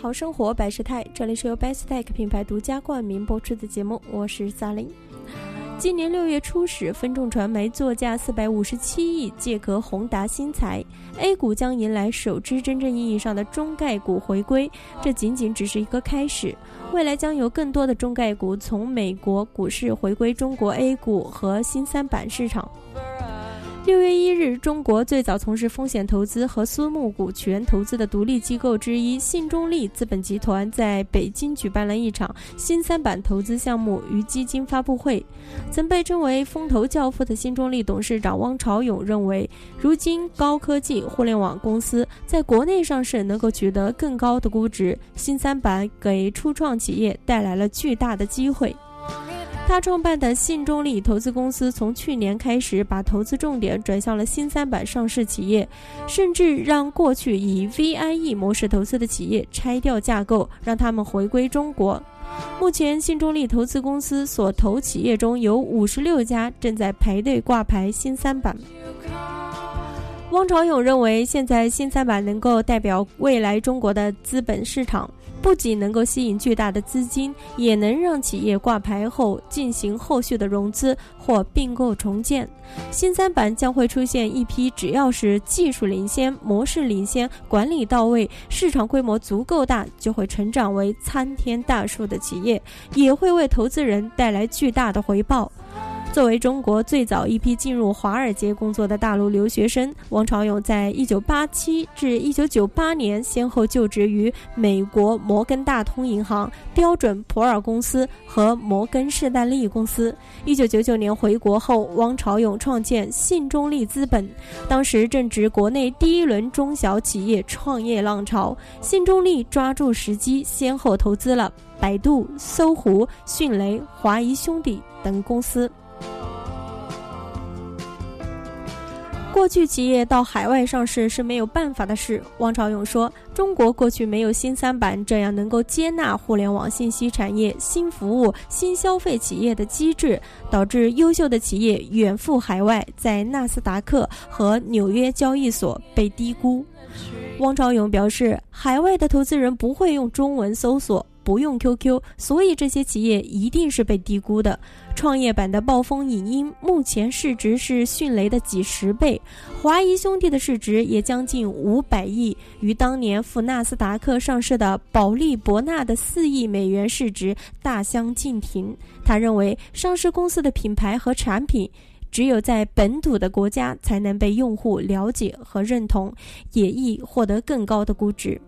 好生活百事泰，这里是由 Bestech 品牌独家冠名播出的节目，我是萨琳。今年六月初时，分众传媒作价四百五十七亿借壳宏达新材，A 股将迎来首支真正意义上的中概股回归。这仅仅只是一个开始，未来将有更多的中概股从美国股市回归中国 A 股和新三板市场。六月一日，中国最早从事风险投资和私募股权投资的独立机构之一信中利资本集团在北京举办了一场新三板投资项目与基金发布会。曾被称为“风投教父”的新中利董事长汪朝勇认为，如今高科技互联网公司在国内上市能够取得更高的估值，新三板给初创企业带来了巨大的机会。他创办的信中利投资公司从去年开始，把投资重点转向了新三板上市企业，甚至让过去以 VIE 模式投资的企业拆掉架构，让他们回归中国。目前，信中利投资公司所投企业中有五十六家正在排队挂牌新三板。汪朝勇认为，现在新三板能够代表未来中国的资本市场。不仅能够吸引巨大的资金，也能让企业挂牌后进行后续的融资或并购重建。新三板将会出现一批只要是技术领先、模式领先、管理到位、市场规模足够大，就会成长为参天大树的企业，也会为投资人带来巨大的回报。作为中国最早一批进入华尔街工作的大陆留学生，王朝勇在1987至1998年先后就职于美国摩根大通银行、标准普尔公司和摩根士丹利公司。1999年回国后，汪朝勇创建信中利资本，当时正值国内第一轮中小企业创业浪潮，信中利抓住时机，先后投资了百度、搜狐、迅雷、华谊兄弟等公司。过去企业到海外上市是没有办法的事。汪朝勇说：“中国过去没有新三板这样能够接纳互联网信息产业、新服务、新消费企业的机制，导致优秀的企业远赴海外，在纳斯达克和纽约交易所被低估。”汪朝勇表示：“海外的投资人不会用中文搜索。”不用 QQ，所以这些企业一定是被低估的。创业板的暴风影音目前市值是迅雷的几十倍，华谊兄弟的市值也将近五百亿，与当年赴纳斯达克上市的保利博纳的四亿美元市值大相径庭。他认为，上市公司的品牌和产品只有在本土的国家才能被用户了解和认同，也易获得更高的估值。